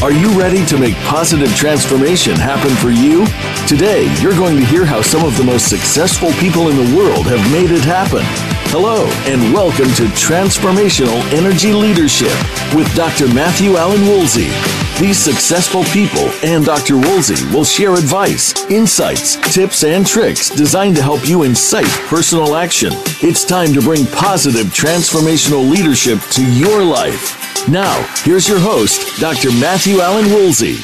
Are you ready to make positive transformation happen for you? Today, you're going to hear how some of the most successful people in the world have made it happen. Hello, and welcome to Transformational Energy Leadership with Dr. Matthew Allen Woolsey. These successful people and Dr. Woolsey will share advice, insights, tips, and tricks designed to help you incite personal action. It's time to bring positive transformational leadership to your life. Now, here's your host, Dr. Matthew Allen Woolsey.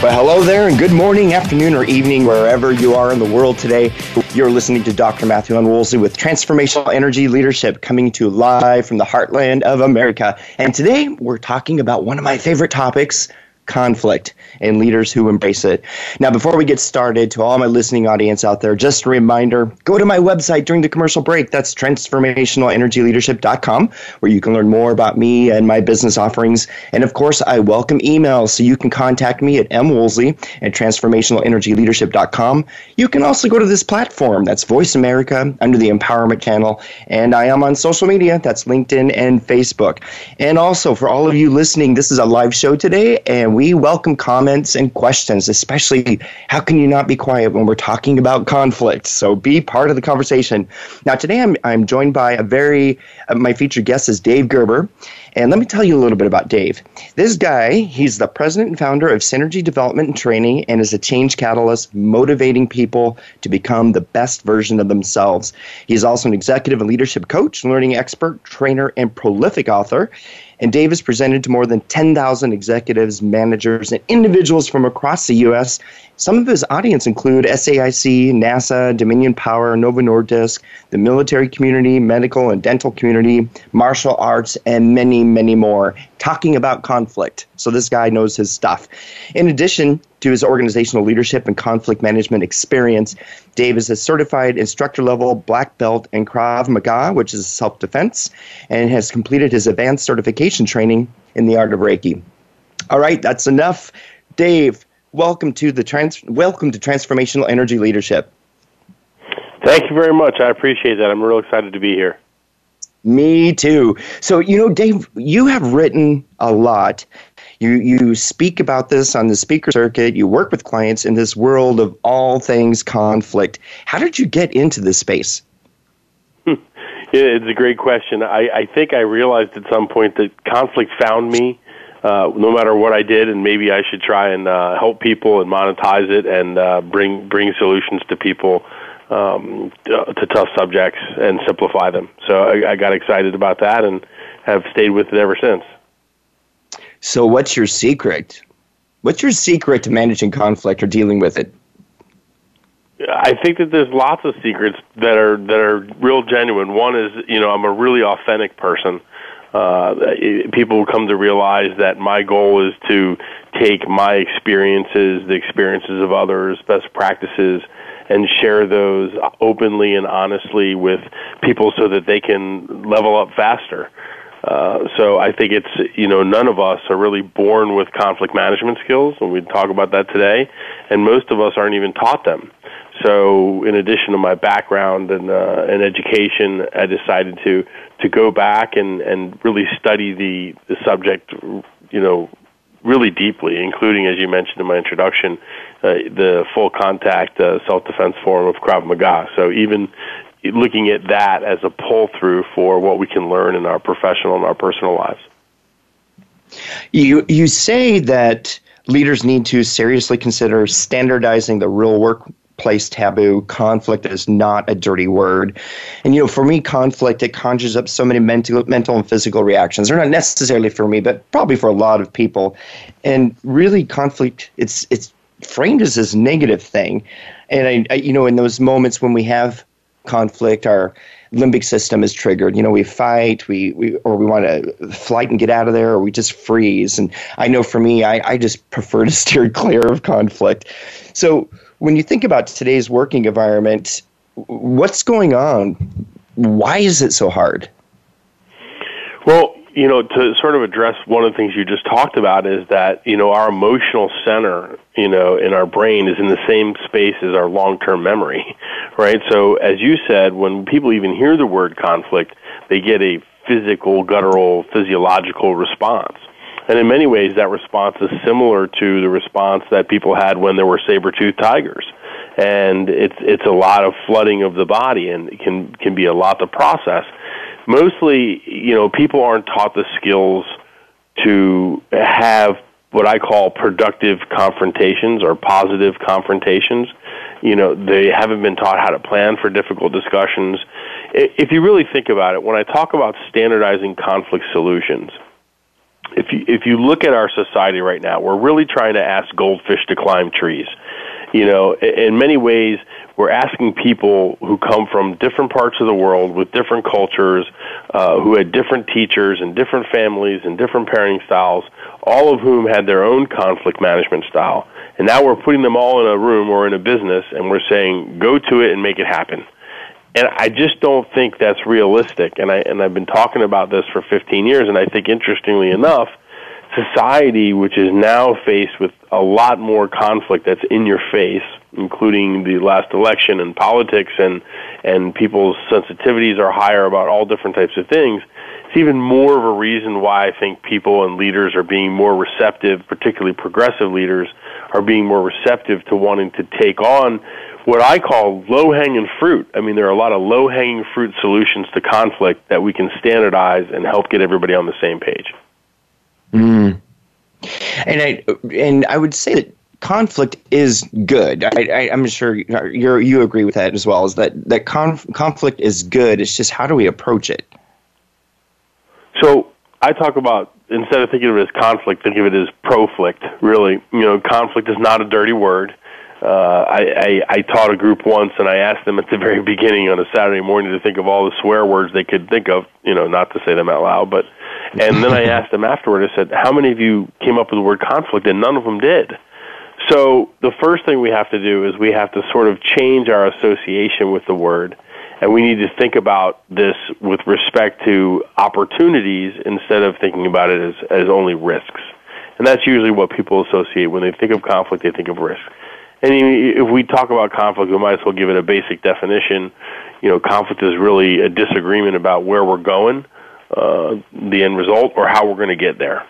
Well, hello there, and good morning, afternoon, or evening, wherever you are in the world today. You're listening to Dr. Matthew Allen Woolsey with Transformational Energy Leadership coming to you live from the heartland of America. And today we're talking about one of my favorite topics conflict and leaders who embrace it. Now, before we get started, to all my listening audience out there, just a reminder go to my website during the commercial break. That's transformationalenergyleadership.com, where you can learn more about me and my business offerings. And of course, I welcome emails, so you can contact me at mwoolsey at transformationalenergyleadership.com. You can also go to this platform, that's Voice America, under the Empowerment Channel. And I am on social media, that's LinkedIn and Facebook. And also, for all of you listening, this is a live show today, and we welcome comments and questions, especially how can you not be quiet when we're talking about conflict? So be part of the conversation. Now, today I'm, I'm joined by a very, uh, my featured guest is Dave Gerber. And let me tell you a little bit about Dave. This guy, he's the president and founder of Synergy Development and Training and is a change catalyst motivating people to become the best version of themselves. He's also an executive and leadership coach, learning expert, trainer, and prolific author. And Dave has presented to more than 10,000 executives, and individuals from across the U.S. Some of his audience include SAIC, NASA, Dominion Power, Novo Nordisk, the military community, medical and dental community, martial arts, and many, many more, talking about conflict. So this guy knows his stuff. In addition to his organizational leadership and conflict management experience, Dave is a certified instructor level black belt in Krav Maga, which is self defense, and has completed his advanced certification training in the art of Reiki. All right, that's enough. Dave, welcome to the trans- welcome to transformational energy leadership. Thank you very much. I appreciate that. I'm real excited to be here. Me too. So, you know, Dave, you have written a lot. You you speak about this on the speaker circuit. You work with clients in this world of all things conflict. How did you get into this space? it's a great question. I, I think I realized at some point that conflict found me uh, no matter what I did, and maybe I should try and uh, help people and monetize it and uh, bring bring solutions to people um, to tough subjects and simplify them. So I, I got excited about that and have stayed with it ever since. So, what's your secret? What's your secret to managing conflict or dealing with it? I think that there's lots of secrets that are that are real genuine. One is, you know, I'm a really authentic person uh, people come to realize that my goal is to take my experiences, the experiences of others, best practices, and share those openly and honestly with people so that they can level up faster. Uh, so I think it's you know none of us are really born with conflict management skills, and we talk about that today, and most of us aren't even taught them. So, in addition to my background and uh, and education, I decided to to go back and and really study the the subject, you know, really deeply, including as you mentioned in my introduction, uh, the full contact uh, self defense form of Krav Maga. So even looking at that as a pull through for what we can learn in our professional and our personal lives. You you say that leaders need to seriously consider standardizing the real work place taboo. Conflict is not a dirty word. And, you know, for me, conflict, it conjures up so many mental, mental and physical reactions. They're not necessarily for me, but probably for a lot of people. And really, conflict, it's, it's framed as this negative thing. And, I, I you know, in those moments when we have conflict, our limbic system is triggered. You know, we fight, we, we or we want to flight and get out of there, or we just freeze. And I know for me, I, I just prefer to steer clear of conflict. So when you think about today's working environment, what's going on? Why is it so hard? Well, you know, to sort of address one of the things you just talked about is that, you know, our emotional center, you know, in our brain is in the same space as our long term memory, right? So, as you said, when people even hear the word conflict, they get a physical, guttural, physiological response. And in many ways, that response is similar to the response that people had when there were saber-toothed tigers. And it's it's a lot of flooding of the body, and it can can be a lot to process. Mostly, you know, people aren't taught the skills to have what I call productive confrontations or positive confrontations. You know, they haven't been taught how to plan for difficult discussions. If you really think about it, when I talk about standardizing conflict solutions, if you if you look at our society right now, we're really trying to ask goldfish to climb trees. You know, in many ways, we're asking people who come from different parts of the world with different cultures, uh, who had different teachers and different families and different parenting styles, all of whom had their own conflict management style. And now we're putting them all in a room or in a business, and we're saying, go to it and make it happen. And I just don't think that's realistic. And I and I've been talking about this for 15 years, and I think interestingly enough, society, which is now faced with a lot more conflict that's in your face, including the last election and politics, and and people's sensitivities are higher about all different types of things. It's even more of a reason why I think people and leaders are being more receptive, particularly progressive leaders, are being more receptive to wanting to take on what I call low hanging fruit. I mean, there are a lot of low hanging fruit solutions to conflict that we can standardize and help get everybody on the same page. Mm. And I and I would say that conflict is good. I, am sure you you agree with that as well. Is that that conf, conflict is good? It's just how do we approach it? So I talk about instead of thinking of it as conflict, think of it as proflict. Really, you know, conflict is not a dirty word. Uh, I, I, I taught a group once, and I asked them at the very beginning on a Saturday morning to think of all the swear words they could think of. You know, not to say them out loud, but and then I asked them afterward. I said, "How many of you came up with the word conflict?" And none of them did. So the first thing we have to do is we have to sort of change our association with the word, and we need to think about this with respect to opportunities instead of thinking about it as as only risks. And that's usually what people associate when they think of conflict. They think of risk. And if we talk about conflict, we might as well give it a basic definition. You know, conflict is really a disagreement about where we're going, uh, the end result, or how we're going to get there.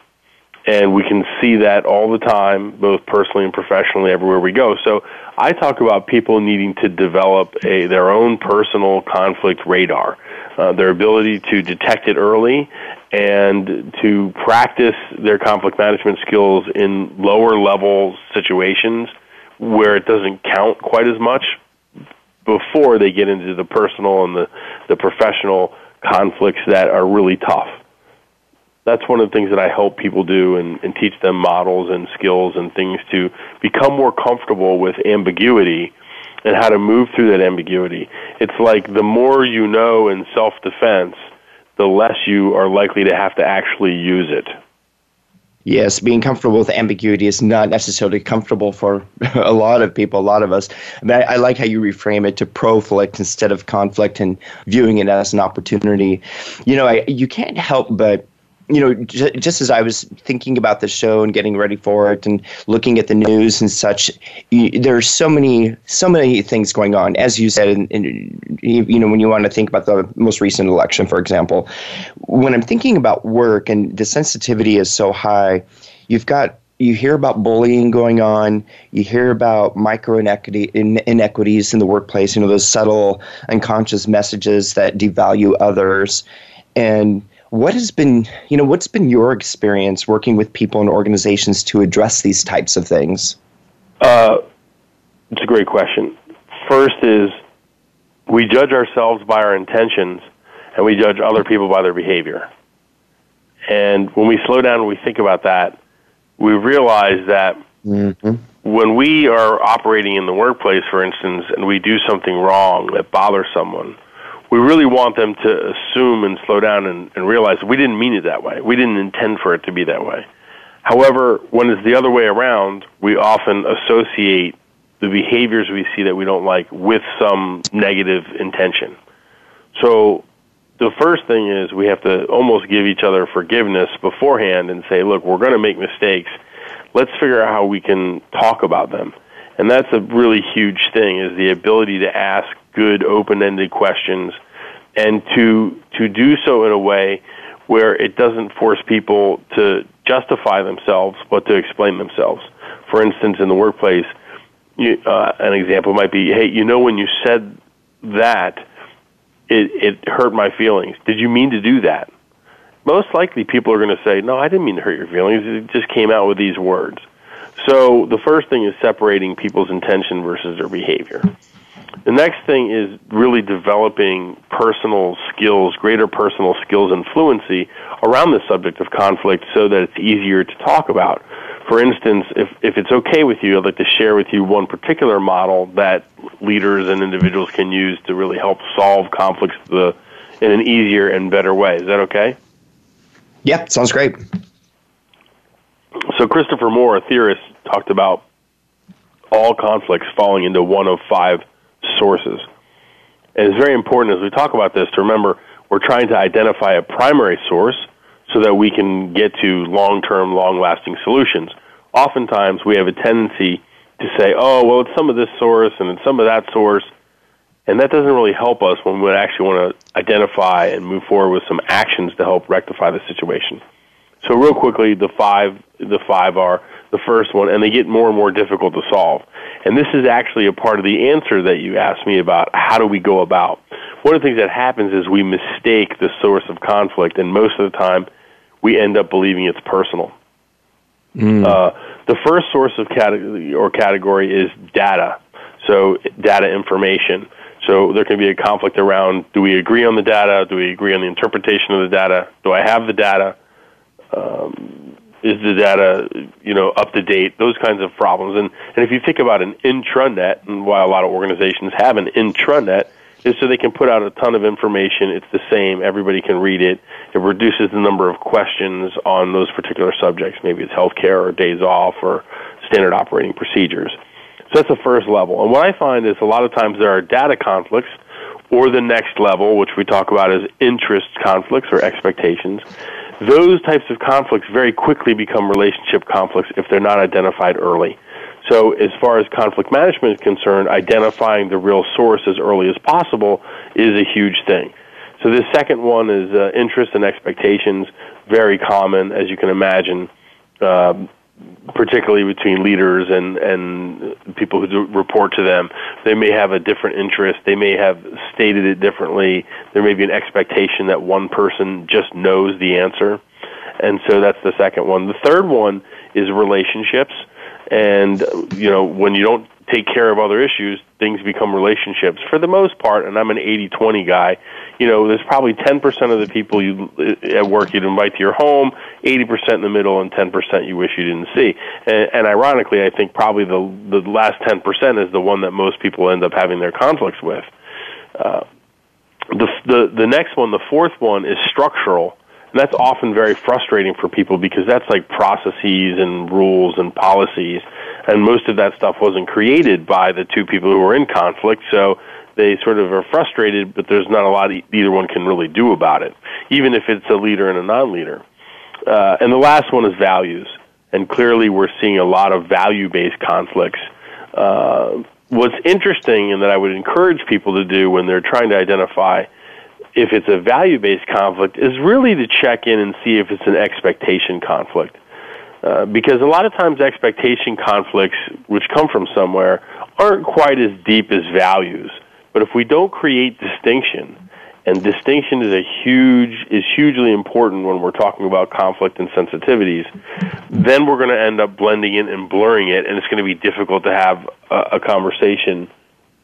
And we can see that all the time, both personally and professionally, everywhere we go. So I talk about people needing to develop a, their own personal conflict radar, uh, their ability to detect it early and to practice their conflict management skills in lower level situations where it doesn't count quite as much before they get into the personal and the, the professional conflicts that are really tough. That's one of the things that I help people do and, and teach them models and skills and things to become more comfortable with ambiguity and how to move through that ambiguity. It's like the more you know in self defense, the less you are likely to have to actually use it. Yes, being comfortable with ambiguity is not necessarily comfortable for a lot of people, a lot of us. I, I like how you reframe it to proflict instead of conflict and viewing it as an opportunity. You know, I, you can't help but you know, j- just as I was thinking about the show and getting ready for it and looking at the news and such, you, there are so many, so many things going on. As you said, in, in, you know, when you want to think about the most recent election, for example, when I'm thinking about work and the sensitivity is so high, you've got you hear about bullying going on. You hear about micro inequity, in, inequities in the workplace. You know those subtle, unconscious messages that devalue others, and what has been, you know, what's been your experience working with people and organizations to address these types of things? Uh, it's a great question. First is we judge ourselves by our intentions, and we judge other people by their behavior. And when we slow down and we think about that, we realize that mm-hmm. when we are operating in the workplace, for instance, and we do something wrong that bothers someone, we really want them to assume and slow down and, and realize we didn't mean it that way. We didn't intend for it to be that way. However, when it's the other way around, we often associate the behaviors we see that we don't like with some negative intention. So the first thing is we have to almost give each other forgiveness beforehand and say, look, we're going to make mistakes. Let's figure out how we can talk about them. And that's a really huge thing is the ability to ask good open-ended questions and to to do so in a way where it doesn't force people to justify themselves, but to explain themselves. For instance, in the workplace, you, uh, an example might be, "Hey, you know, when you said that, it, it hurt my feelings. Did you mean to do that?" Most likely, people are going to say, "No, I didn't mean to hurt your feelings. It just came out with these words." So the first thing is separating people's intention versus their behavior. The next thing is really developing personal skills, greater personal skills and fluency around the subject of conflict so that it's easier to talk about. For instance, if, if it's okay with you, I'd like to share with you one particular model that leaders and individuals can use to really help solve conflicts the, in an easier and better way. Is that okay? Yeah, sounds great. So, Christopher Moore, a theorist, talked about all conflicts falling into one of five sources. And it's very important as we talk about this to remember we're trying to identify a primary source so that we can get to long term, long lasting solutions. Oftentimes, we have a tendency to say, oh, well, it's some of this source and it's some of that source. And that doesn't really help us when we actually want to identify and move forward with some actions to help rectify the situation. So, real quickly, the five the five are the first one, and they get more and more difficult to solve. And this is actually a part of the answer that you asked me about how do we go about. One of the things that happens is we mistake the source of conflict, and most of the time we end up believing it's personal. Mm. Uh, the first source of category or category is data. So data information. So there can be a conflict around do we agree on the data? Do we agree on the interpretation of the data? Do I have the data? Um, is the data you know up to date? Those kinds of problems. And and if you think about an intranet, and why a lot of organizations have an intranet, is so they can put out a ton of information. It's the same. Everybody can read it. It reduces the number of questions on those particular subjects. Maybe it's healthcare or days off or standard operating procedures. So that's the first level. And what I find is a lot of times there are data conflicts or the next level, which we talk about as interest conflicts or expectations those types of conflicts very quickly become relationship conflicts if they're not identified early. So, as far as conflict management is concerned, identifying the real source as early as possible is a huge thing. So, the second one is uh, interest and expectations, very common, as you can imagine. Um, particularly between leaders and and people who report to them. They may have a different interest. They may have stated it differently. There may be an expectation that one person just knows the answer, and so that's the second one. The third one is relationships, and you know when you don't take care of other issues, things become relationships. For the most part, and I'm an 80-20 guy, you know, there's probably 10% of the people you at work you'd invite to your home, 80% in the middle, and 10% you wish you didn't see. And, and ironically, I think probably the the last 10% is the one that most people end up having their conflicts with. Uh, the the the next one, the fourth one, is structural. And that's often very frustrating for people because that's like processes and rules and policies and most of that stuff wasn't created by the two people who were in conflict. So they sort of are frustrated, but there's not a lot either one can really do about it, even if it's a leader and a non-leader. Uh, and the last one is values, and clearly we're seeing a lot of value-based conflicts. Uh, what's interesting, and that I would encourage people to do when they're trying to identify if it's a value-based conflict, is really to check in and see if it's an expectation conflict. Uh, because a lot of times expectation conflicts, which come from somewhere, aren't quite as deep as values. But if we don't create distinction, and distinction is a huge is hugely important when we're talking about conflict and sensitivities, then we're going to end up blending it and blurring it, and it's going to be difficult to have a, a conversation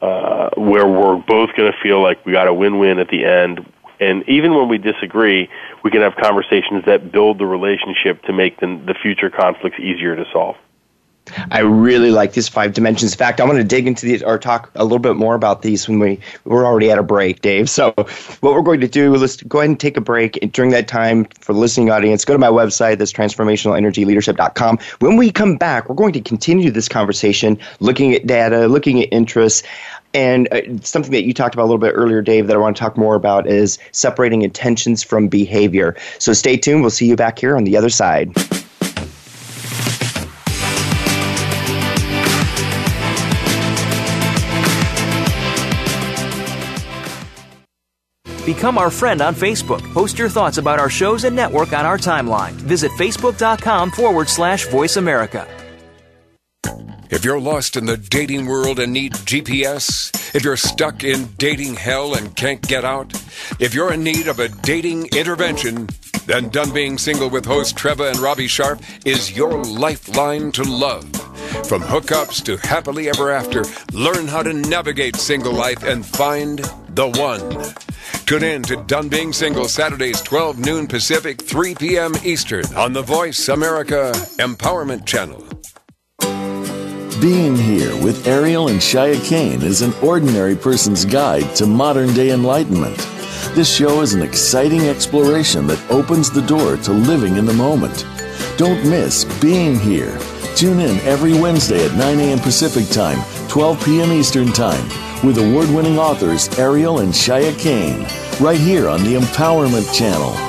uh, where we're both going to feel like we got a win-win at the end and even when we disagree, we can have conversations that build the relationship to make the, the future conflicts easier to solve. I really like these five dimensions. In fact, I'm going to dig into these or talk a little bit more about these when we we're already at a break, Dave. So, what we're going to do is go ahead and take a break. And during that time, for the listening audience, go to my website. That's transformationalenergyleadership.com. When we come back, we're going to continue this conversation, looking at data, looking at interests. And uh, something that you talked about a little bit earlier, Dave, that I want to talk more about is separating intentions from behavior. So stay tuned. We'll see you back here on the other side. Become our friend on Facebook. Post your thoughts about our shows and network on our timeline. Visit facebook.com forward slash voice America. If you're lost in the dating world and need GPS, if you're stuck in dating hell and can't get out, if you're in need of a dating intervention, then Done Being Single with host Treva and Robbie Sharp is your lifeline to love. From hookups to happily ever after, learn how to navigate single life and find the one. Tune in to Done Being Single Saturdays 12 noon Pacific, 3 p.m. Eastern on the Voice America Empowerment Channel. Being Here with Ariel and Shya Kane is an ordinary person's guide to modern day enlightenment. This show is an exciting exploration that opens the door to living in the moment. Don't miss Being Here. Tune in every Wednesday at 9 a.m. Pacific Time, 12 p.m. Eastern Time, with award winning authors Ariel and Shya Kane, right here on the Empowerment Channel.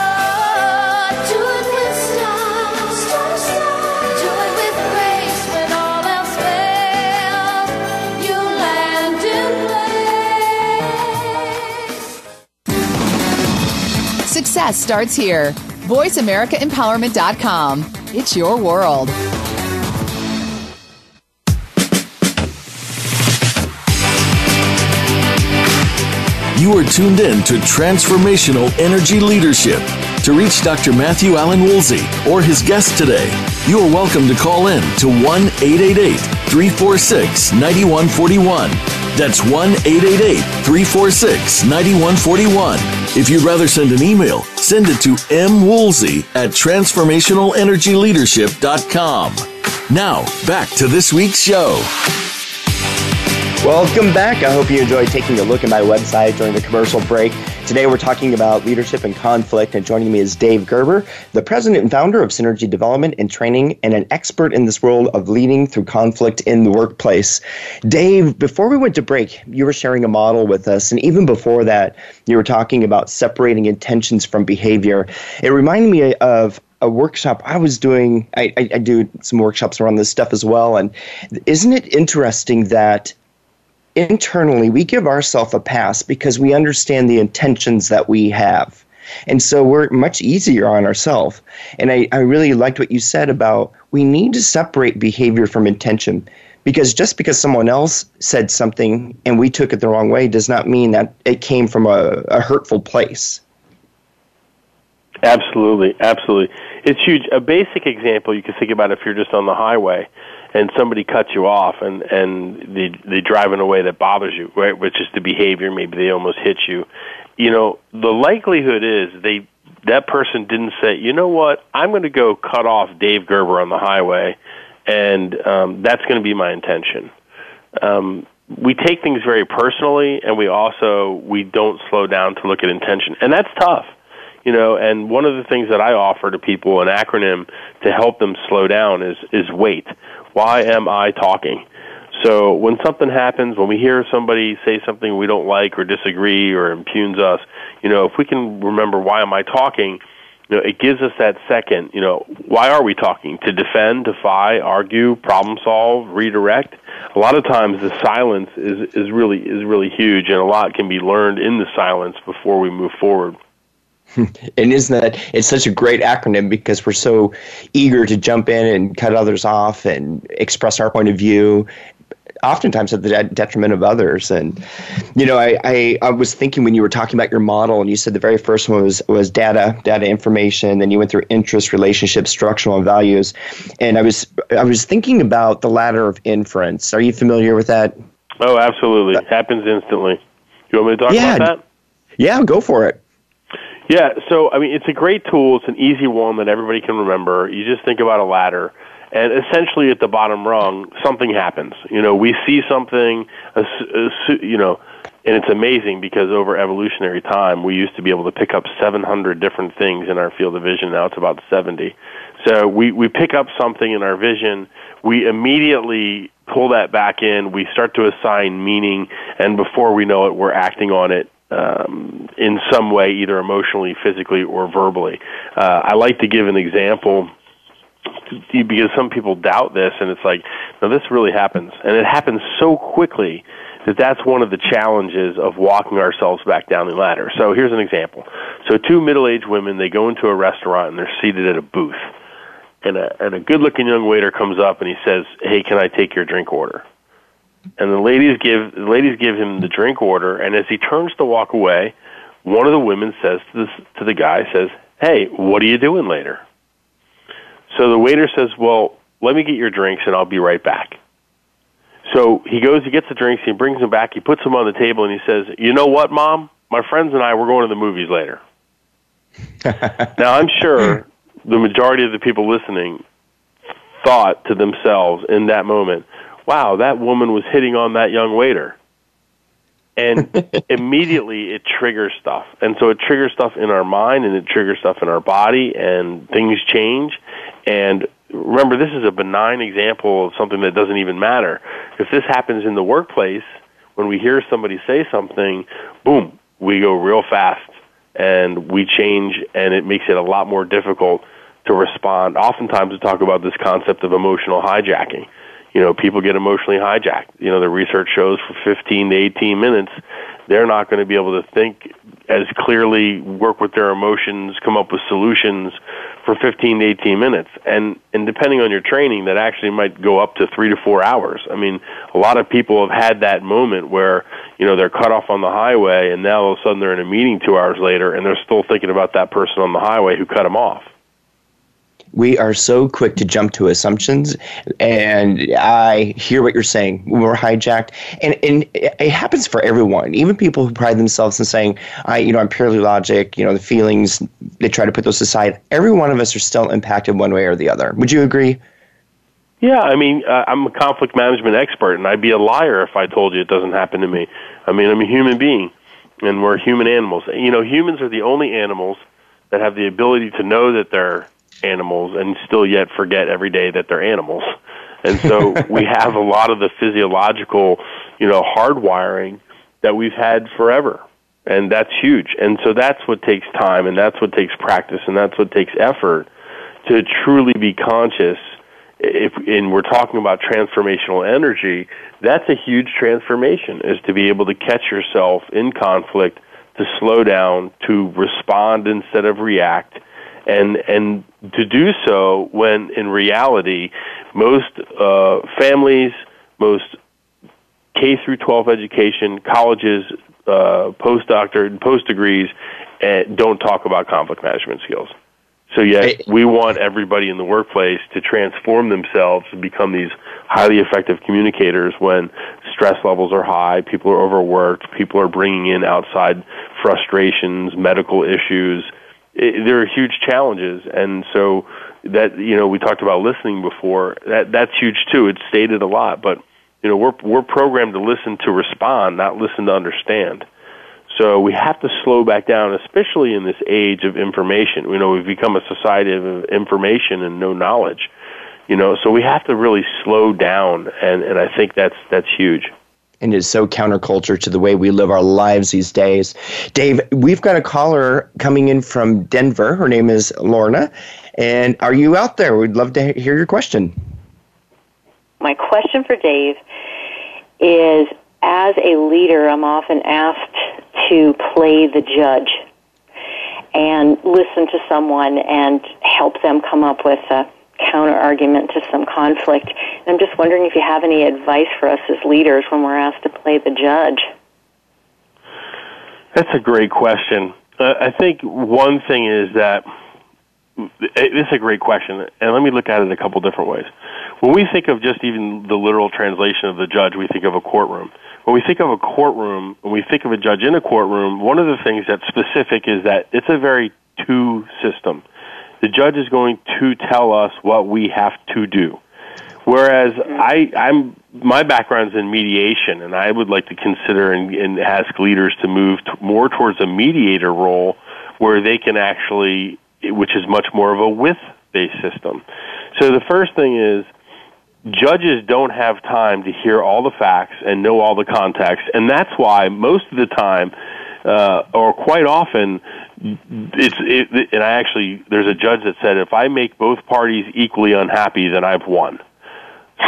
Success starts here. VoiceAmericaEmpowerment.com. It's your world. You are tuned in to Transformational Energy Leadership. To reach Dr. Matthew Allen Woolsey or his guest today, you are welcome to call in to 1 888 346 9141. That's 1 888 346 9141 if you'd rather send an email, send it to mwoolsey at transformationalenergyleadership.com. Now, back to this week's show. Welcome back. I hope you enjoyed taking a look at my website during the commercial break. Today we're talking about leadership and conflict, and joining me is Dave Gerber, the president and founder of Synergy Development and Training, and an expert in this world of leading through conflict in the workplace. Dave, before we went to break, you were sharing a model with us, and even before that, you were talking about separating intentions from behavior. It reminded me of a workshop I was doing. I, I, I do some workshops around this stuff as well, and isn't it interesting that internally we give ourselves a pass because we understand the intentions that we have. And so we're much easier on ourselves. And I, I really liked what you said about we need to separate behavior from intention because just because someone else said something and we took it the wrong way does not mean that it came from a, a hurtful place. Absolutely, absolutely. It's huge. A basic example you can think about if you're just on the highway and somebody cuts you off and and they drive in a way that bothers you, right? Which is the behavior. Maybe they almost hit you. You know, the likelihood is they that person didn't say, you know what, I'm going to go cut off Dave Gerber on the highway, and um, that's going to be my intention. Um, we take things very personally, and we also we don't slow down to look at intention, and that's tough you know and one of the things that i offer to people an acronym to help them slow down is is wait why am I talking? So when something happens, when we hear somebody say something we don't like or disagree or impugns us, you know, if we can remember why am I talking, you know, it gives us that second, you know, why are we talking? To defend, defy, argue, problem solve, redirect. A lot of times the silence is is really is really huge and a lot can be learned in the silence before we move forward. And isn't that it's such a great acronym because we're so eager to jump in and cut others off and express our point of view oftentimes at the detriment of others. And you know I, I, I was thinking when you were talking about your model and you said the very first one was was data data information then you went through interest relationships structural and values. And i was i was thinking about the ladder of inference. Are you familiar with that? Oh absolutely. It happens instantly. You want me to talk yeah, about that? Yeah go for it yeah, so I mean, it's a great tool. It's an easy one that everybody can remember. You just think about a ladder, And essentially, at the bottom rung, something happens. You know, we see something, you know, and it's amazing because over evolutionary time, we used to be able to pick up 700 different things in our field of vision. Now it's about 70. So we, we pick up something in our vision, we immediately pull that back in, we start to assign meaning, and before we know it, we're acting on it um, in some way, either emotionally, physically, or verbally. Uh, I like to give an example because some people doubt this, and it's like, no, this really happens, and it happens so quickly that that's one of the challenges of walking ourselves back down the ladder. So here's an example. So two middle-aged women, they go into a restaurant and they're seated at a booth and a and a good looking young waiter comes up and he says, "Hey, can I take your drink order?" And the ladies give the ladies give him the drink order, and as he turns to walk away, one of the women says to this to the guy says, "Hey, what are you doing later?" So the waiter says, "Well, let me get your drinks and I'll be right back." So he goes, he gets the drinks, he brings them back, he puts them on the table, and he says, "You know what, Mom? My friends and I we're going to the movies later." now I'm sure the majority of the people listening thought to themselves in that moment, wow, that woman was hitting on that young waiter. And immediately it triggers stuff. And so it triggers stuff in our mind and it triggers stuff in our body and things change. And remember, this is a benign example of something that doesn't even matter. If this happens in the workplace, when we hear somebody say something, boom, we go real fast and we change and it makes it a lot more difficult to respond. Oftentimes, we talk about this concept of emotional hijacking. You know, people get emotionally hijacked. You know, the research shows for 15 to 18 minutes, they're not going to be able to think as clearly, work with their emotions, come up with solutions for 15 to 18 minutes. And and depending on your training, that actually might go up to three to four hours. I mean, a lot of people have had that moment where you know they're cut off on the highway, and now all of a sudden they're in a meeting two hours later, and they're still thinking about that person on the highway who cut them off we are so quick to jump to assumptions and i hear what you're saying. We're hijacked. And, and it happens for everyone even people who pride themselves in saying i you know i'm purely logic you know the feelings they try to put those aside. Every one of us are still impacted one way or the other. Would you agree? Yeah i mean uh, i'm a conflict management expert and i'd be a liar if i told you it doesn't happen to me. I mean i'm a human being and we're human animals. You know humans are the only animals that have the ability to know that they're animals and still yet forget every day that they're animals. And so we have a lot of the physiological, you know, hardwiring that we've had forever. And that's huge. And so that's what takes time and that's what takes practice and that's what takes effort to truly be conscious if and we're talking about transformational energy, that's a huge transformation is to be able to catch yourself in conflict, to slow down, to respond instead of react, and and to do so when in reality most uh, families, most K through 12 education, colleges, uh, postdoctorate, and post degrees, uh, don't talk about conflict management skills. So yet we want everybody in the workplace to transform themselves and become these highly effective communicators when stress levels are high, people are overworked, people are bringing in outside frustrations, medical issues, it, there are huge challenges, and so that you know we talked about listening before. That that's huge too. It's stated a lot, but you know we're we're programmed to listen to respond, not listen to understand. So we have to slow back down, especially in this age of information. You know, we've become a society of information and no knowledge. You know, so we have to really slow down, and and I think that's that's huge and is so counterculture to the way we live our lives these days. Dave, we've got a caller coming in from Denver. Her name is Lorna. And are you out there? We'd love to hear your question. My question for Dave is as a leader, I'm often asked to play the judge and listen to someone and help them come up with a counter argument to some conflict. And I'm just wondering if you have any advice for us as leaders when we're asked to play the judge. That's a great question. Uh, I think one thing is that this is a great question, and let me look at it a couple different ways. When we think of just even the literal translation of the judge, we think of a courtroom. When we think of a courtroom, when we think of a judge in a courtroom, one of the things that's specific is that it's a very two system The judge is going to tell us what we have to do. Whereas I, I'm my background's in mediation, and I would like to consider and, and ask leaders to move t- more towards a mediator role, where they can actually, which is much more of a with-based system. So the first thing is judges don't have time to hear all the facts and know all the context, and that's why most of the time, uh, or quite often, it's it, and I actually there's a judge that said if I make both parties equally unhappy, then I've won.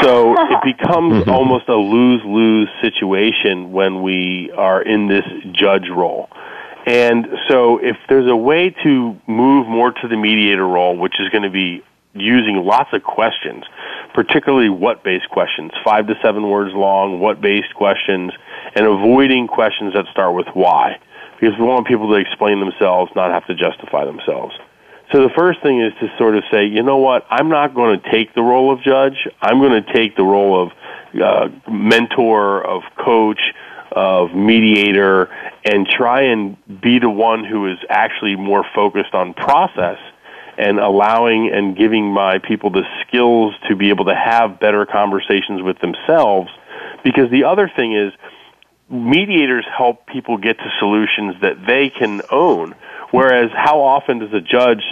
So it becomes mm-hmm. almost a lose lose situation when we are in this judge role. And so if there's a way to move more to the mediator role, which is going to be using lots of questions, particularly what based questions, five to seven words long, what based questions, and avoiding questions that start with why. Because we want people to explain themselves, not have to justify themselves. So the first thing is to sort of say, you know what, I'm not going to take the role of judge. I'm going to take the role of uh, mentor, of coach, of mediator, and try and be the one who is actually more focused on process and allowing and giving my people the skills to be able to have better conversations with themselves. Because the other thing is, mediators help people get to solutions that they can own. Whereas, how often does a judge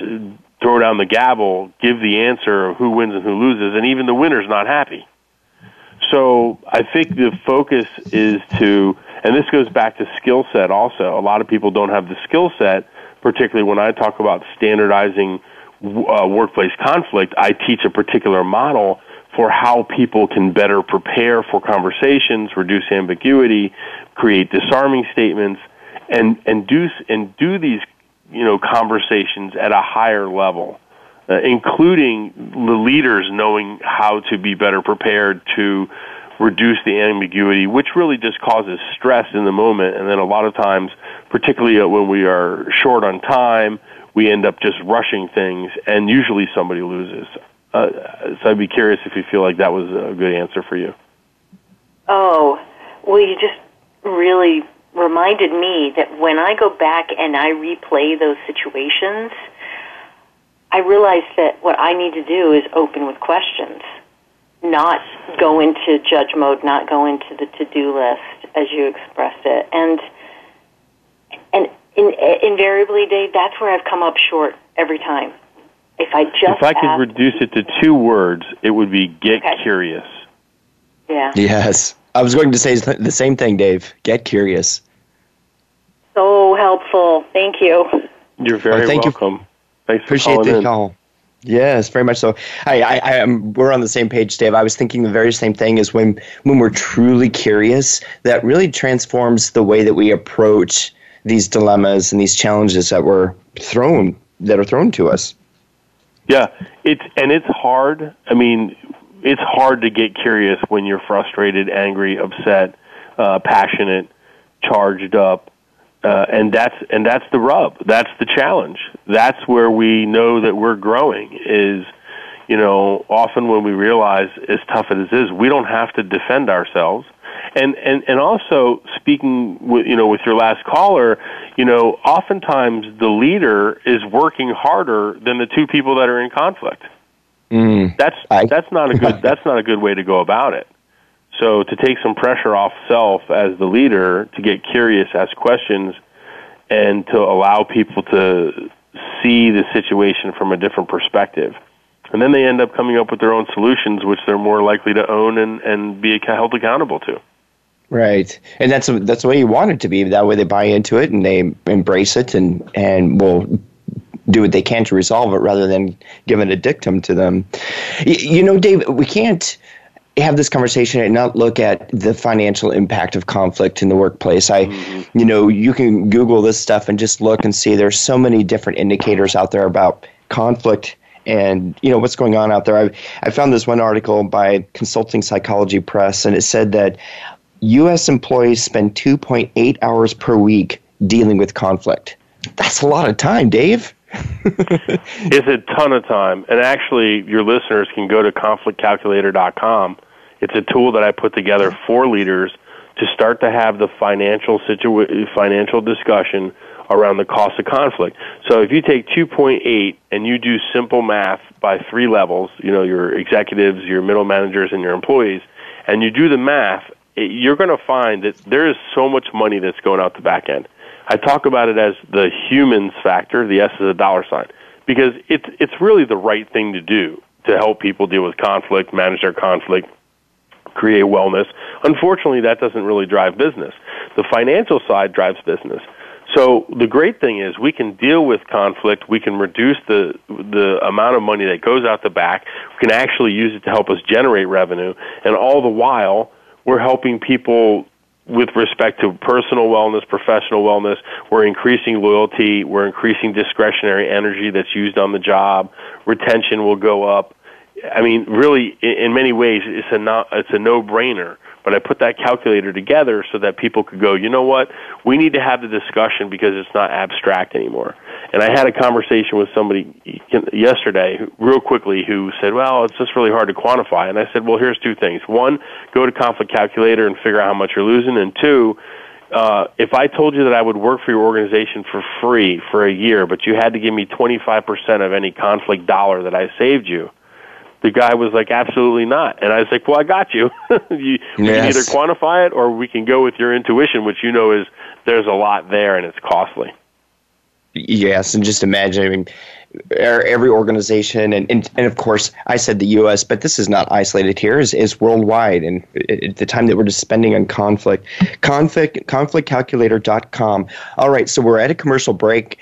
throw down the gavel, give the answer of who wins and who loses, and even the winner's not happy? So, I think the focus is to, and this goes back to skill set also. A lot of people don't have the skill set, particularly when I talk about standardizing uh, workplace conflict. I teach a particular model for how people can better prepare for conversations, reduce ambiguity, create disarming statements, and and do and do these you know conversations at a higher level, uh, including the leaders knowing how to be better prepared to reduce the ambiguity, which really just causes stress in the moment, and then a lot of times, particularly when we are short on time. We end up just rushing things, and usually somebody loses. Uh, so I'd be curious if you feel like that was a good answer for you. Oh, well, you just really reminded me that when I go back and I replay those situations, I realize that what I need to do is open with questions, not go into judge mode, not go into the to-do list as you expressed it. And and in, invariably, Dave, that's where I've come up short every time. If I just if I could reduce it to two words, it would be get okay. curious. Yeah. Yes. I was going to say the same thing, Dave. Get curious. So helpful. Thank you. You're very thank welcome. You. Thanks Appreciate the in. call. Yes, very much so. I, I, I am. We're on the same page, Dave. I was thinking the very same thing. Is when when we're truly curious, that really transforms the way that we approach these dilemmas and these challenges that were thrown that are thrown to us. Yeah, it's and it's hard. I mean, it's hard to get curious when you're frustrated, angry, upset, uh, passionate, charged up, uh, and that's and that's the rub. That's the challenge. That's where we know that we're growing. Is you know often when we realize as tough as it is, we don't have to defend ourselves. And and and also speaking with you know with your last caller, you know oftentimes the leader is working harder than the two people that are in conflict. Mm, that's I, that's not a good that's not a good way to go about it. So to take some pressure off self as the leader, to get curious, ask questions, and to allow people to see the situation from a different perspective. And then they end up coming up with their own solutions, which they're more likely to own and, and be held accountable to. Right, and that's that's the way you want it to be. That way, they buy into it and they embrace it, and and will do what they can to resolve it, rather than giving a dictum to them. You, you know, Dave, we can't have this conversation and not look at the financial impact of conflict in the workplace. I, mm-hmm. you know, you can Google this stuff and just look and see there's so many different indicators out there about conflict and you know what's going on out there. I I found this one article by Consulting Psychology Press, and it said that U.S. employees spend 2.8 hours per week dealing with conflict. That's a lot of time, Dave. it's a ton of time. And actually, your listeners can go to conflictcalculator.com. It's a tool that I put together for leaders to start to have the financial situa- financial discussion around the cost of conflict. So if you take 2.8 and you do simple math by three levels, you know, your executives, your middle managers, and your employees, and you do the math, you're going to find that there is so much money that's going out the back end. I talk about it as the humans factor. The S is a dollar sign because it's it's really the right thing to do to help people deal with conflict, manage their conflict, create wellness. Unfortunately, that doesn't really drive business. The financial side drives business. So the great thing is we can deal with conflict. We can reduce the the amount of money that goes out the back. We can actually use it to help us generate revenue, and all the while we're helping people with respect to personal wellness, professional wellness. We're increasing loyalty. We're increasing discretionary energy that's used on the job. Retention will go up. I mean, really, in many ways, it's a not, it's a no-brainer. But I put that calculator together so that people could go, you know what? We need to have the discussion because it's not abstract anymore. And I had a conversation with somebody yesterday, real quickly, who said, well, it's just really hard to quantify. And I said, well, here's two things. One, go to conflict calculator and figure out how much you're losing. And two, uh, if I told you that I would work for your organization for free for a year, but you had to give me 25% of any conflict dollar that I saved you, the guy was like, absolutely not. And I was like, well, I got you. you we can either quantify it or we can go with your intuition, which you know is there's a lot there and it's costly. Yes, and just imagine, I mean, er, every organization, and, and, and of course, I said the U.S., but this is not isolated here, is, is worldwide. And at the time that we're just spending on conflict, conflict, conflictcalculator.com. All right, so we're at a commercial break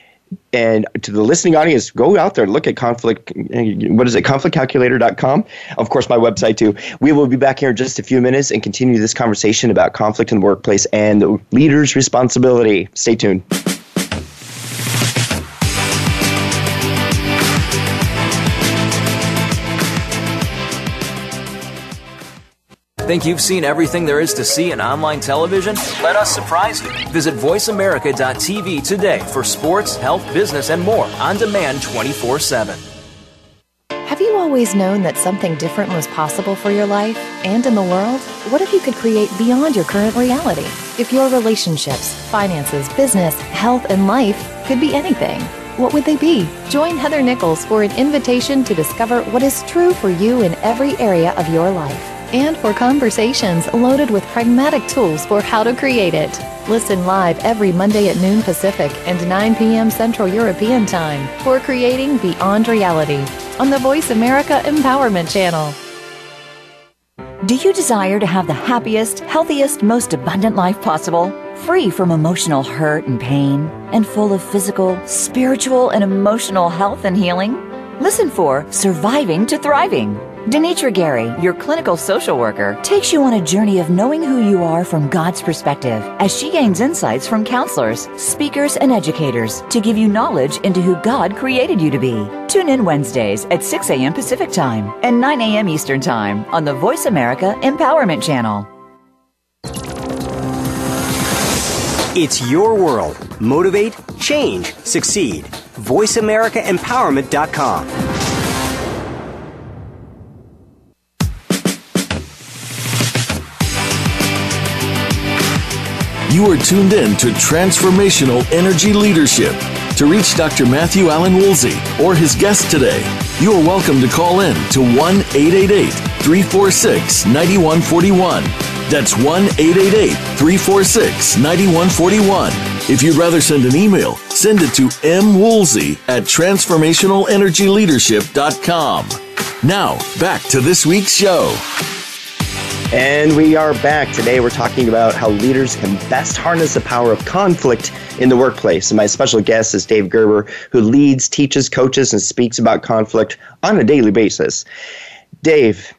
and to the listening audience, go out there, look at conflict. What is it? Conflictcalculator.com. Of course, my website too. We will be back here in just a few minutes and continue this conversation about conflict in the workplace and the leader's responsibility. Stay tuned. Think you've seen everything there is to see in online television? Let us surprise you. Visit VoiceAmerica.tv today for sports, health, business, and more on demand 24 7. Have you always known that something different was possible for your life and in the world? What if you could create beyond your current reality? If your relationships, finances, business, health, and life could be anything, what would they be? Join Heather Nichols for an invitation to discover what is true for you in every area of your life and for conversations loaded with pragmatic tools for how to create it. Listen live every Monday at noon Pacific and 9 p.m. Central European Time for Creating Beyond Reality on the Voice America Empowerment Channel. Do you desire to have the happiest, healthiest, most abundant life possible? Free from emotional hurt and pain, and full of physical, spiritual, and emotional health and healing? Listen for Surviving to Thriving Denitra Gary, your clinical social worker, takes you on a journey of knowing who you are from God's perspective as she gains insights from counselors, speakers, and educators to give you knowledge into who God created you to be. Tune in Wednesdays at 6 a.m. Pacific Time and 9 a.m. Eastern Time on the Voice America Empowerment Channel. It's your world. Motivate, change, succeed. VoiceAmericaEmpowerment.com. You are tuned in to Transformational Energy Leadership. To reach Dr. Matthew Allen Woolsey or his guest today, you are welcome to call in to 1 888 346 9141. That's 1 888 346 9141. If you'd rather send an email, send it to mwoolsey at transformationalenergyleadership.com. Now, back to this week's show. And we are back. Today we're talking about how leaders can best harness the power of conflict in the workplace. And my special guest is Dave Gerber, who leads, teaches, coaches, and speaks about conflict on a daily basis. Dave,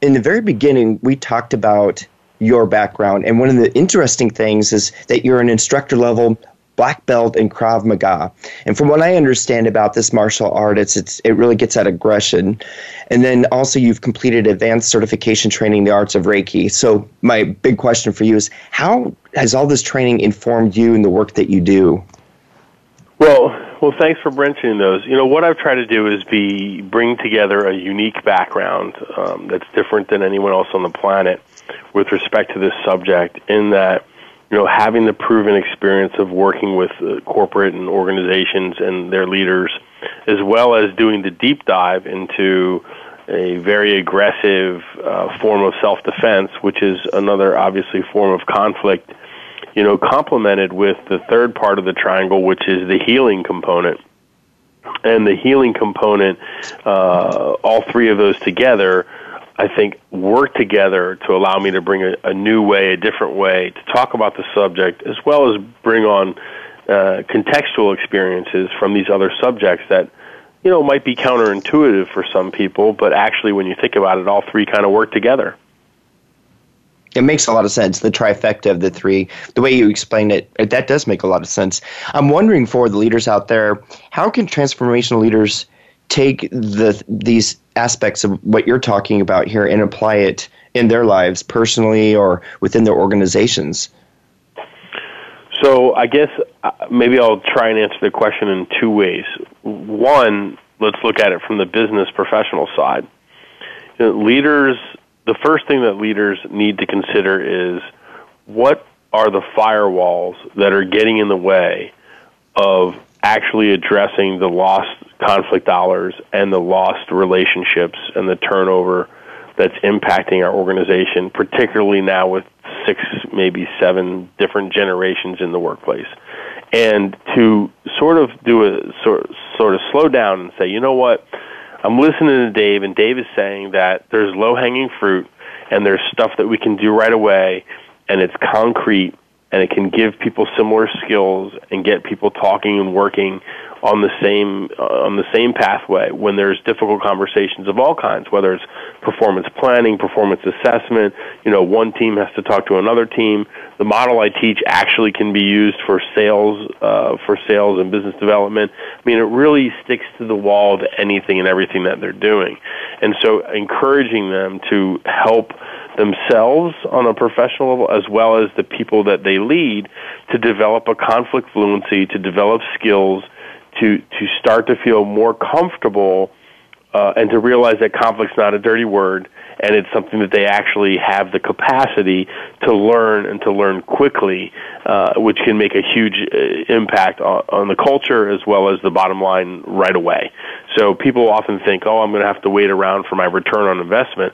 in the very beginning, we talked about your background. And one of the interesting things is that you're an instructor level black belt in Krav Maga. And from what I understand about this martial art, it's, it's it really gets at aggression. And then also you've completed advanced certification training in the arts of Reiki. So my big question for you is how has all this training informed you in the work that you do? Well, well, thanks for mentioning those. You know, what I've tried to do is be bring together a unique background um, that's different than anyone else on the planet with respect to this subject. In that, you know, having the proven experience of working with uh, corporate and organizations and their leaders, as well as doing the deep dive into a very aggressive uh, form of self-defense, which is another obviously form of conflict, you know, complemented with the third part of the triangle, which is the healing component. And the healing component, uh, all three of those together, I think, work together to allow me to bring a, a new way, a different way to talk about the subject, as well as bring on uh, contextual experiences from these other subjects that you know, might be counterintuitive for some people, but actually, when you think about it, all three kind of work together. It makes a lot of sense. The trifecta of the three, the way you explain it, that does make a lot of sense. I'm wondering for the leaders out there, how can transformational leaders take the these aspects of what you're talking about here and apply it in their lives personally or within their organizations? So I guess uh, maybe I'll try and answer the question in two ways. One, let's look at it from the business professional side. You know, leaders, the first thing that leaders need to consider is what are the firewalls that are getting in the way of actually addressing the lost conflict dollars and the lost relationships and the turnover that's impacting our organization, particularly now with six, maybe seven different generations in the workplace. And to sort of do a sort sort of slow down and say, you know what, I'm listening to Dave, and Dave is saying that there's low hanging fruit and there's stuff that we can do right away, and it's concrete and it can give people similar skills and get people talking and working on the same uh, on the same pathway when there's difficult conversations of all kinds whether it's performance planning performance assessment you know one team has to talk to another team. The model I teach actually can be used for sales uh, for sales and business development. I mean it really sticks to the wall of anything and everything that they're doing. And so encouraging them to help themselves on a professional level as well as the people that they lead to develop a conflict fluency to develop skills to to start to feel more comfortable uh, and to realize that conflict's not a dirty word and it's something that they actually have the capacity to learn and to learn quickly, uh, which can make a huge uh, impact on, on the culture as well as the bottom line right away. So people often think, oh, I'm going to have to wait around for my return on investment.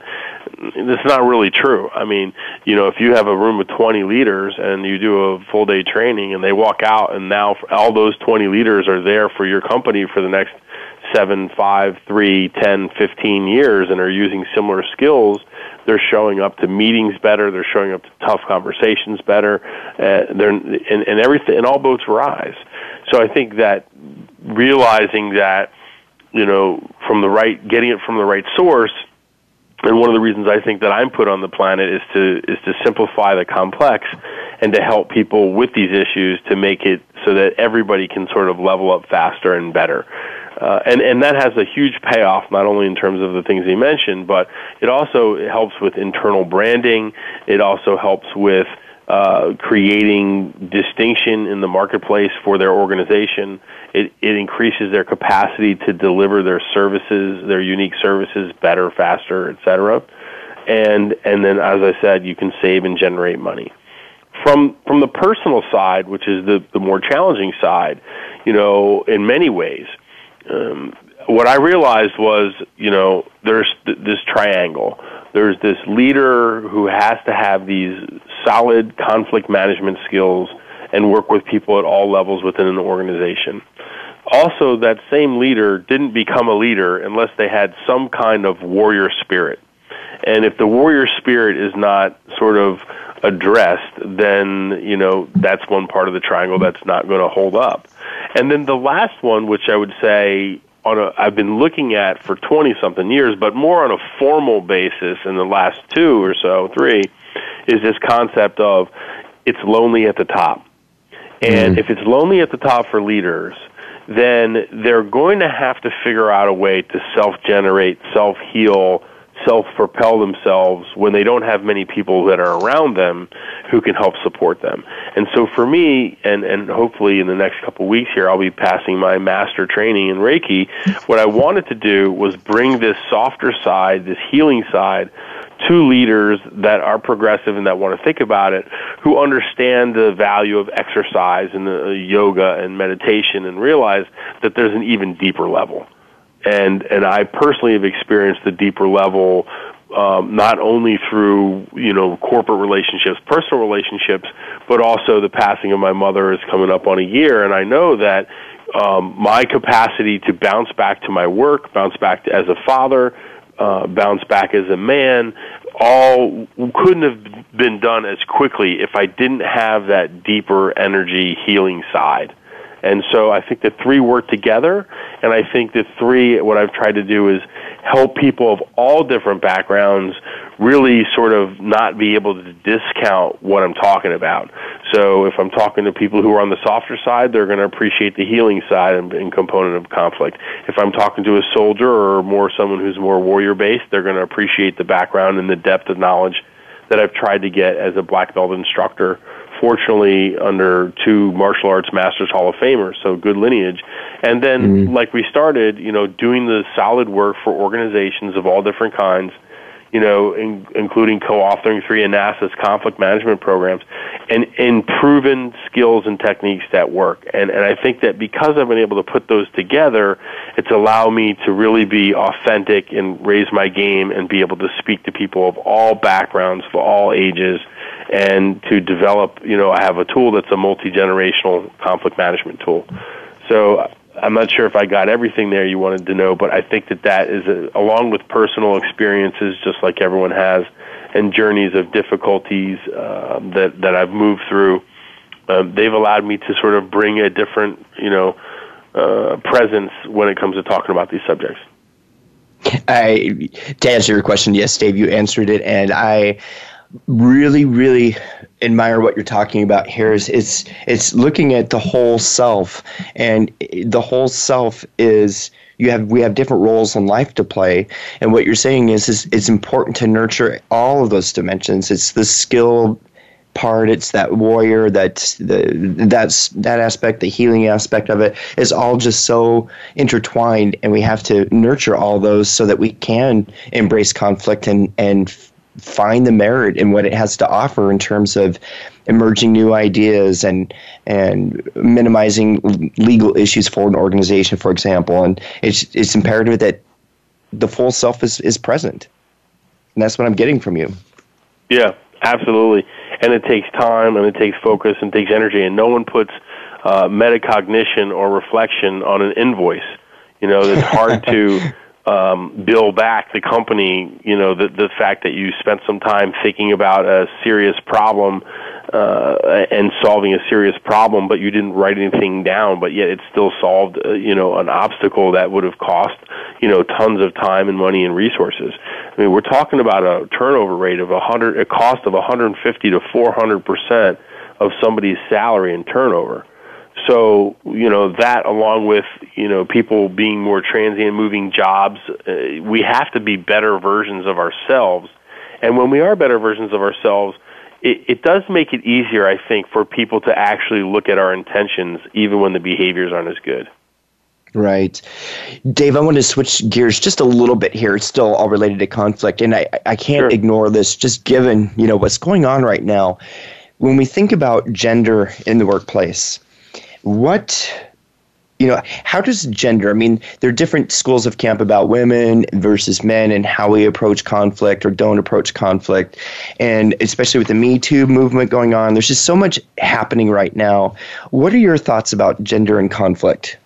That's not really true. I mean, you know, if you have a room of 20 leaders and you do a full day training and they walk out and now all those 20 leaders are there for your company for the next seven, five, three, ten, fifteen years and are using similar skills, they're showing up to meetings better. They're showing up to tough conversations better. Uh, they're and, and everything, and all boats rise. So I think that realizing that you know from the right, getting it from the right source. And one of the reasons I think that I'm put on the planet is to is to simplify the complex and to help people with these issues to make it so that everybody can sort of level up faster and better. Uh, and and that has a huge payoff, not only in terms of the things he mentioned, but it also helps with internal branding. It also helps with uh, creating distinction in the marketplace for their organization. It, it increases their capacity to deliver their services, their unique services, better, faster, etc. And and then, as I said, you can save and generate money. From from the personal side, which is the the more challenging side, you know, in many ways um, what I realized was, you know, there's th- this triangle. There's this leader who has to have these solid conflict management skills and work with people at all levels within an organization. Also, that same leader didn't become a leader unless they had some kind of warrior spirit. And if the warrior spirit is not sort of addressed, then, you know, that's one part of the triangle that's not going to hold up. And then the last one, which I would say on a, I've been looking at for 20 something years, but more on a formal basis in the last two or so, three, is this concept of it's lonely at the top. And mm. if it's lonely at the top for leaders, then they're going to have to figure out a way to self generate, self heal, self propel themselves when they don't have many people that are around them who can help support them. And so for me, and, and hopefully in the next couple of weeks here, I'll be passing my master training in Reiki. What I wanted to do was bring this softer side, this healing side, to leaders that are progressive and that want to think about it, who understand the value of exercise and the uh, yoga and meditation, and realize that there's an even deeper level. And and I personally have experienced the deeper level um, not only through you know corporate relationships, personal relationships, but also the passing of my mother is coming up on a year, and I know that um, my capacity to bounce back to my work, bounce back to, as a father, uh, bounce back as a man, all couldn't have been done as quickly if I didn't have that deeper energy healing side. And so I think the three work together, and I think the three, what I've tried to do is help people of all different backgrounds really sort of not be able to discount what I'm talking about. So if I'm talking to people who are on the softer side, they're going to appreciate the healing side and, and component of conflict. If I'm talking to a soldier or more someone who's more warrior based, they're going to appreciate the background and the depth of knowledge that I've tried to get as a black belt instructor fortunately under two martial arts masters hall of famers so good lineage and then mm-hmm. like we started you know doing the solid work for organizations of all different kinds you know in, including co-authoring three of nasa's conflict management programs and and proven skills and techniques that work and and i think that because i've been able to put those together it's allowed me to really be authentic and raise my game and be able to speak to people of all backgrounds of all ages and to develop, you know, I have a tool that's a multi-generational conflict management tool. So I'm not sure if I got everything there you wanted to know, but I think that that is a, along with personal experiences, just like everyone has, and journeys of difficulties uh, that that I've moved through. Um, they've allowed me to sort of bring a different, you know, uh, presence when it comes to talking about these subjects. I to answer your question, yes, Dave, you answered it, and I really, really admire what you're talking about here is it's it's looking at the whole self. And the whole self is you have we have different roles in life to play. And what you're saying is, is it's important to nurture all of those dimensions. It's the skill part it's that warrior that the that's that aspect the healing aspect of it is all just so intertwined. And we have to nurture all those so that we can embrace conflict and and find the merit in what it has to offer in terms of emerging new ideas and and minimizing legal issues for an organization, for example. And it's it's imperative that the full self is, is present. And that's what I'm getting from you. Yeah, absolutely. And it takes time and it takes focus and takes energy and no one puts uh, metacognition or reflection on an invoice. You know, it's hard to um, bill back the company, you know, the, the fact that you spent some time thinking about a serious problem uh, and solving a serious problem, but you didn't write anything down, but yet it still solved, uh, you know, an obstacle that would have cost, you know, tons of time and money and resources. I mean, we're talking about a turnover rate of a hundred, a cost of 150 to 400 percent of somebody's salary in turnover so you know that along with you know people being more transient moving jobs uh, we have to be better versions of ourselves and when we are better versions of ourselves it, it does make it easier i think for people to actually look at our intentions even when the behaviors aren't as good Right. Dave, I want to switch gears just a little bit here. It's still all related to conflict, and I, I can't sure. ignore this just given, you know, what's going on right now. When we think about gender in the workplace, what you know how does gender i mean there are different schools of camp about women versus men and how we approach conflict or don't approach conflict. And especially with the me too movement going on there's just so much happening right now. What are your thoughts about gender and conflict?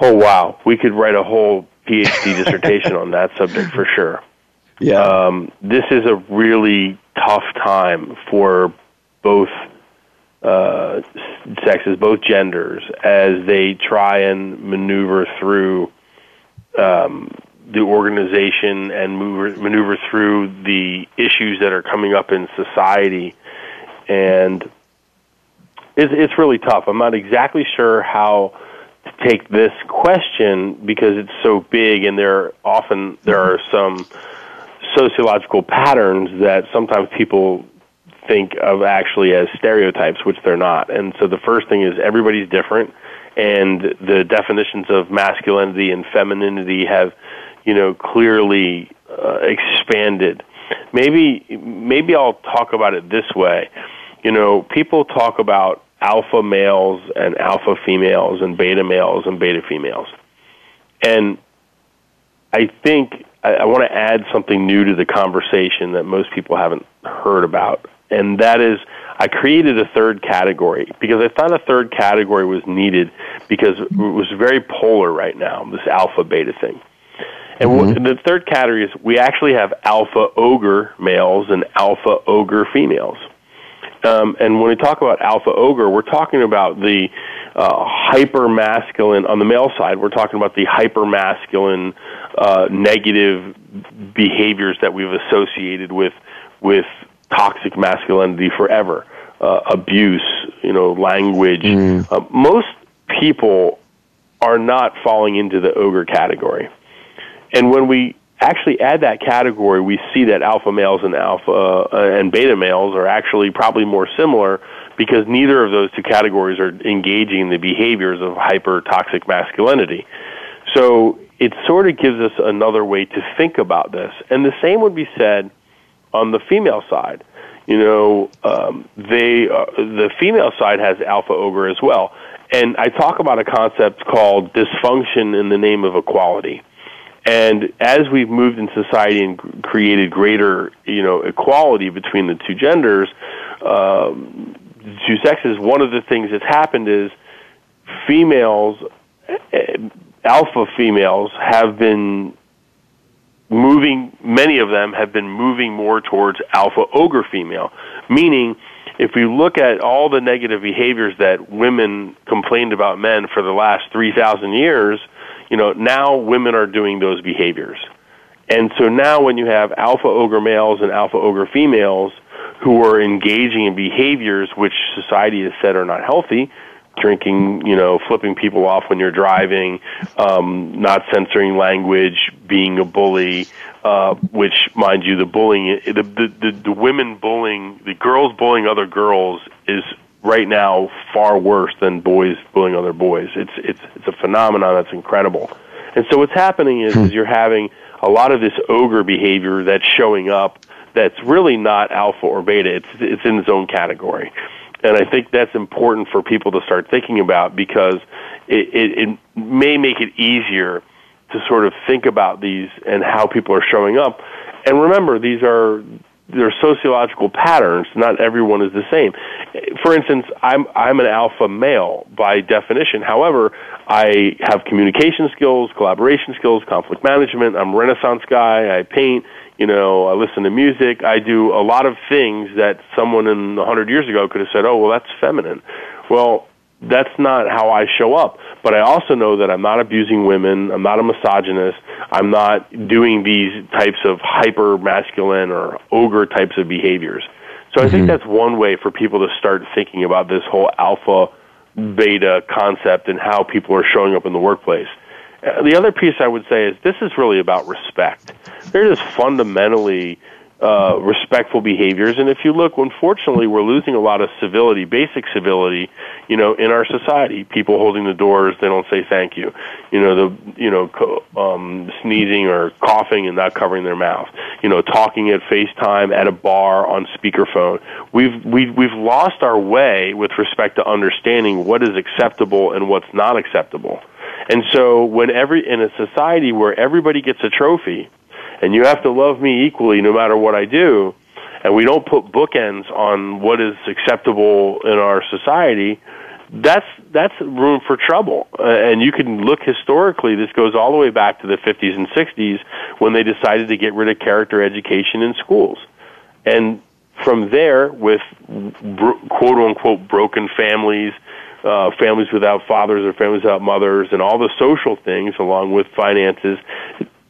Oh wow. We could write a whole phd dissertation on that subject for sure. Yeah. Um, this is a really tough time for both uh, sexes, both genders, as they try and maneuver through um, the organization and move, maneuver through the issues that are coming up in society. And it's, it's really tough. I'm not exactly sure how to take this question because it's so big, and there are often there are some sociological patterns that sometimes people think of actually as stereotypes, which they're not. And so the first thing is everybody's different, and the definitions of masculinity and femininity have, you know, clearly uh, expanded. Maybe maybe I'll talk about it this way. You know, people talk about alpha males and alpha females and beta males and beta females. And I think I, I want to add something new to the conversation that most people haven't heard about, and that is I created a third category because I thought a third category was needed because it was very polar right now, this alpha beta thing. And mm-hmm. the third category is we actually have alpha ogre males and alpha ogre females. Um, and when we talk about alpha ogre, we're talking about the uh, hyper masculine on the male side. We're talking about the hyper masculine uh, negative behaviors that we've associated with with toxic masculinity forever. Uh, abuse, you know, language. Mm. Uh, most people are not falling into the ogre category. And when we actually add that category, we see that alpha males and alpha uh, and beta males are actually probably more similar because neither of those two categories are engaging the behaviors of hyper toxic masculinity. So it sort of gives us another way to think about this. And the same would be said on the female side. You know, um, they uh, the female side has alpha ogre as well. And I talk about a concept called dysfunction in the name of equality. And as we've moved in society and created greater, you know, equality between the two genders, um, two sexes, one of the things that's happened is females, eh, alpha females, have been moving. Many of them have been moving more towards alpha ogre female, meaning if we look at all the negative behaviors that women complained about men for the last 3,000 years, you know, now women are doing those behaviors. And so now when you have alpha ogre males and alpha ogre females who are engaging in behaviors which society has said are not healthy, drinking, you know, flipping people off when you're driving, um, not censoring language, being a bully, uh, which, mind you, the bullying, the, the, the, the women bullying, the girls bullying other girls is right now far worse than boys bullying other boys. It's it's it's a phenomenon that's incredible. And so what's happening is, is you're having a lot of this ogre behavior that's showing up that's really not alpha or beta. It's it's in its own category. And I think that's important for people to start thinking about because it, it, it may make it easier to sort of think about these and how people are showing up. And remember, these are there are sociological patterns. Not everyone is the same. For instance, I'm I'm an alpha male by definition. However, I have communication skills, collaboration skills, conflict management. I'm a Renaissance guy. I paint. You know, I listen to music. I do a lot of things that someone in a hundred years ago could have said, "Oh, well, that's feminine." Well, that's not how I show up. But I also know that I'm not abusing women. I'm not a misogynist. I'm not doing these types of hyper masculine or ogre types of behaviors. So I think mm-hmm. that's one way for people to start thinking about this whole alpha beta concept and how people are showing up in the workplace. Uh, the other piece I would say is this is really about respect. They're just fundamentally uh, respectful behaviors. And if you look, unfortunately, we're losing a lot of civility, basic civility, you know, in our society. People holding the doors, they don't say thank you. You know, the you know, um, sneezing or coughing and not covering their mouth. You know, talking at FaceTime at a bar on speakerphone. We've we we've lost our way with respect to understanding what is acceptable and what's not acceptable. And so, when every in a society where everybody gets a trophy and you have to love me equally no matter what I do, and we don't put bookends on what is acceptable in our society, that's that's room for trouble. Uh, and you can look historically. This goes all the way back to the 50s and 60s when they decided to get rid of character education in schools, and from there, with bro- quote unquote broken families, uh, families without fathers or families without mothers, and all the social things, along with finances,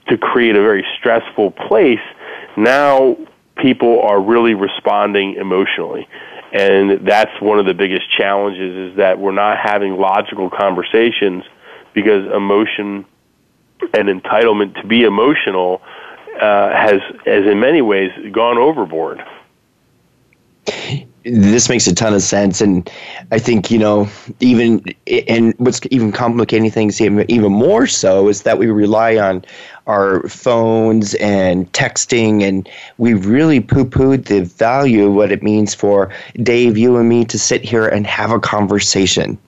to create a very stressful place, now people are really responding emotionally. And that's one of the biggest challenges is that we're not having logical conversations because emotion and entitlement to be emotional uh, has, has in many ways gone overboard. This makes a ton of sense. And i think you know even and what's even complicating things even, more so is that we rely on our phones and texting and we really poo-pooed the value of what it means for dave you and me to sit here and have a conversation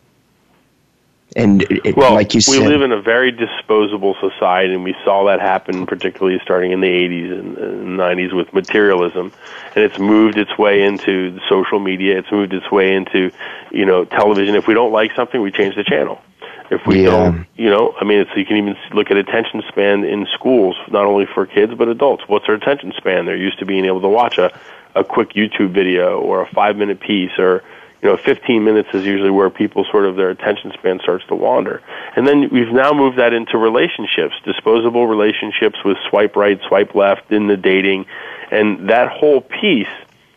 and it, well, like you said, we live in a very disposable society, and we saw that happen, particularly starting in the 80s and, and 90s with materialism. And it's moved its way into social media. It's moved its way into, you know, television. If we don't like something, we change the channel. If we Yeah. don't, you know, I mean, it's you can even look at attention span in schools, not only for kids but adults. What's their attention span? They're used to being able to watch a a quick YouTube video or a five minute piece or you know, 15 minutes is usually where people sort of their attention span starts to wander. And then we've now moved that into relationships, disposable relationships with swipe right, swipe left in the dating, and that whole piece,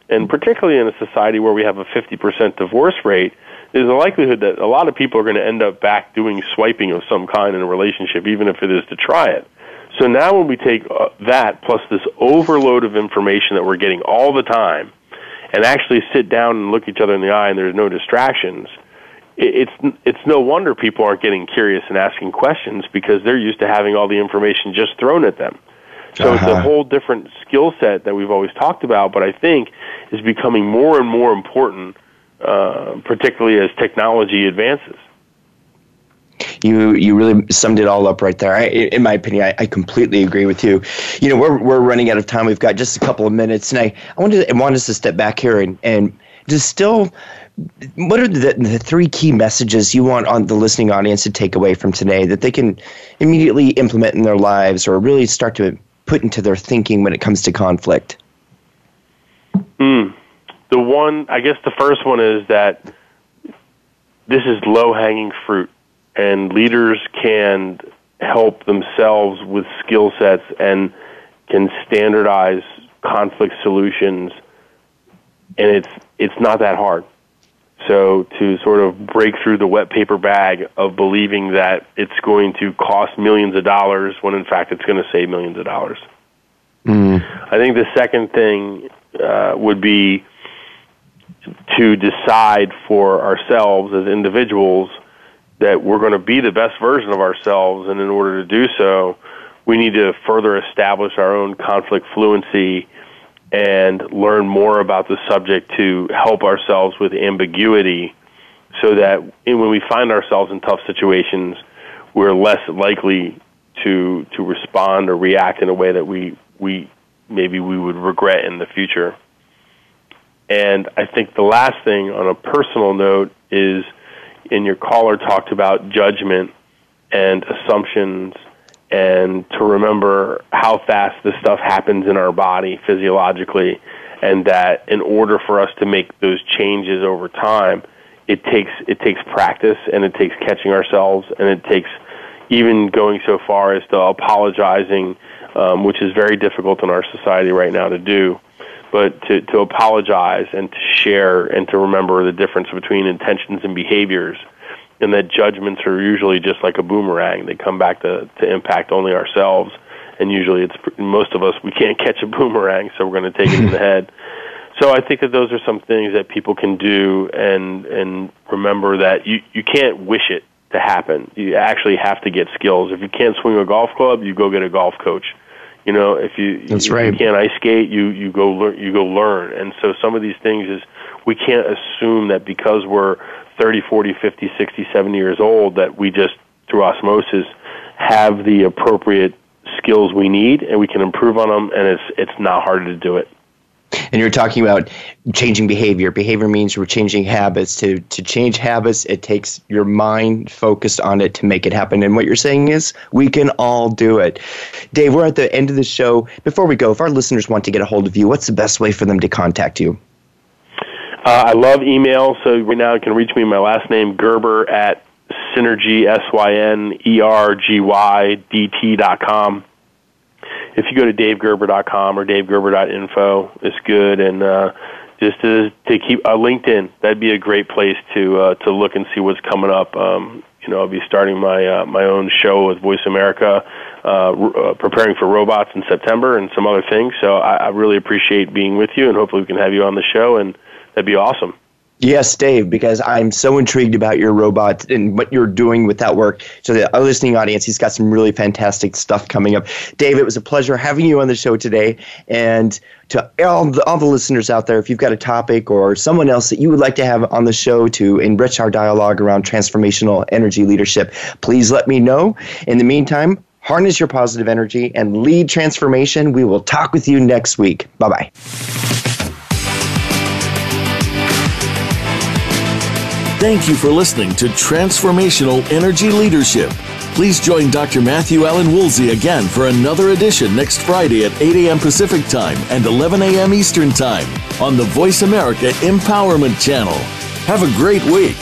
and particularly in a society where we have a 50% divorce rate, there's a likelihood that a lot of people are going to end up back doing swiping of some kind in a relationship, even if it is to try it. So now when we take uh, that plus this overload of information that we're getting all the time, and actually sit down and look each other in the eye and there's no distractions, it's it's no wonder people aren't getting curious and asking questions because they're used to having all the information just thrown at them. So it's a Uh-huh. whole different skill set that we've always talked about, but I think is becoming more and more important, uh, particularly as technology advances. You you really summed it all up right there. I, in my opinion, I, I completely agree with you. You know, we're we're running out of time. We've got just a couple of minutes, and I I wanted I want us to step back here and and distill. What are the, the three key messages you want on the listening audience to take away from today that they can immediately implement in their lives or really start to put into their thinking when it comes to conflict? Mm. The one, I guess, the first one is that this is low hanging fruit, and leaders can help themselves with skill sets and can standardize conflict solutions, and it's it's not that hard. So to sort of break through the wet paper bag of believing that it's going to cost millions of dollars when in fact it's going to save millions of dollars. I think the second thing uh, would be to decide for ourselves as individuals that we're going to be the best version of ourselves, and in order to do so, we need to further establish our own conflict fluency and learn more about the subject to help ourselves with ambiguity so that when we find ourselves in tough situations, we're less likely to to respond or react in a way that we we maybe we would regret in the future. And I think the last thing on a personal note is in your caller talked about judgment and assumptions and to remember how fast this stuff happens in our body physiologically and that in order for us to make those changes over time it takes it takes practice and it takes catching ourselves and it takes even going so far as to apologizing um, which is very difficult in our society right now to do but to, to apologize and to share and to remember the difference between intentions and behaviors and that judgments are usually just like a boomerang. They come back to, to impact only ourselves, and usually it's most of us we can't catch a boomerang, so we're going to take it in the head. So I think that those are some things that people can do, and and remember that you you can't wish it to happen. You actually have to get skills. If you can't swing a golf club, you go get a golf coach. You know, if you That's if right. you can't ice skate, you you go learn you go learn. And so some of these things is we can't assume that because we're 30, 40, 50, 60, 70 years old that we just through osmosis have the appropriate skills we need and we can improve on them and it's it's not hard to do it. And you're talking about changing behavior. Behavior means we're changing habits. To to change habits, it takes your mind focused on it to make it happen. And what you're saying is we can all do it. Dave, we're at the end of the show. Before we go, if our listeners want to get a hold of you, what's the best way for them to contact you? Uh, I love email, so right now you can reach me. My last name Gerber at synergy s y n e r g y d t dot com. If you go to davegerber.com or davegerber.info, it's good. And uh, just to to keep uh, LinkedIn, that'd be a great place to uh, to look and see what's coming up. Um, you know, I'll be starting my uh, my own show with Voice America, uh, uh, preparing for robots in September, and some other things. So I, I really appreciate being with you, and hopefully we can have you on the show and that'd be awesome. Yes, Dave, because I'm so intrigued about your robot and what you're doing with that work. So, the listening audience, he's got some really fantastic stuff coming up. Dave, it was a pleasure having you on the show today. And to all the, all the listeners out there, if you've got a topic or someone else that you would like to have on the show to enrich our dialogue around transformational energy leadership, please let me know. In the meantime, harness your positive energy and lead transformation. We will talk with you next week. Bye bye. Thank you for listening to Transformational Energy Leadership. Please join Dr. Matthew Allen Woolsey again for another edition next Friday at 8 a.m. Pacific Time and 11 a.m. Eastern Time on the Voice America Empowerment Channel. Have a great week.